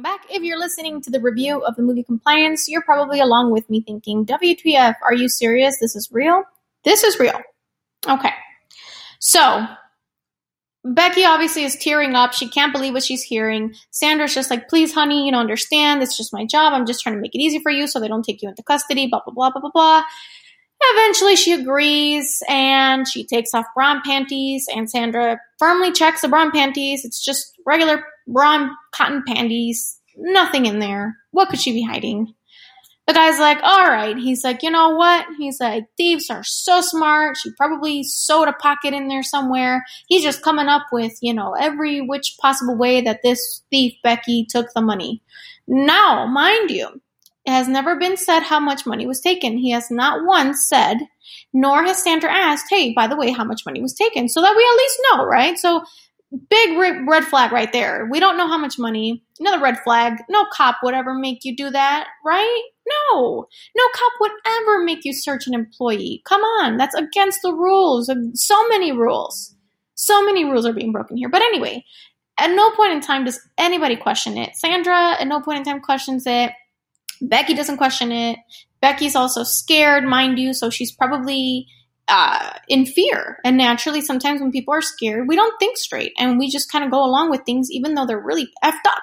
welcome back. If you're listening to the review of the movie Compliance, you're probably along with me thinking, WTF, are you serious? This is real? This is real. Okay. So, Becky obviously is tearing up. She can't believe what she's hearing. Sandra's just like, please, honey, you know, understand. It's just my job. I'm just trying to make it easy for you so they don't take you into custody, blah, blah, blah, blah, blah, blah. Eventually, she agrees and she takes off bra and panties, and Sandra firmly checks the bra and panties. It's just regular bra and cotton panties, nothing in there. What could she be hiding? The guy's like, all right. He's like, you know what? He's like, thieves are so smart. She probably sewed a pocket in there somewhere. He's just coming up with, you know, every which possible way that this thief, Becky, took the money. Now, mind you, it has never been said how much money was taken. He has not once said, nor has Sandra asked, hey, by the way, how much money was taken, so that we at least know, right? So, big red flag right there. We don't know how much money. Another red flag. No cop would ever make you do that, right? No. No cop would ever make you search an employee. Come on, that's against the rules. So many rules. So many rules are being broken here. But anyway, at no point in time does anybody question it. Sandra at no point in time questions it. Becky doesn't question it. Becky's also scared, mind you, so she's probably uh, in fear. And naturally, sometimes when people are scared, we don't think straight and we just kind of go along with things even though they're really effed up.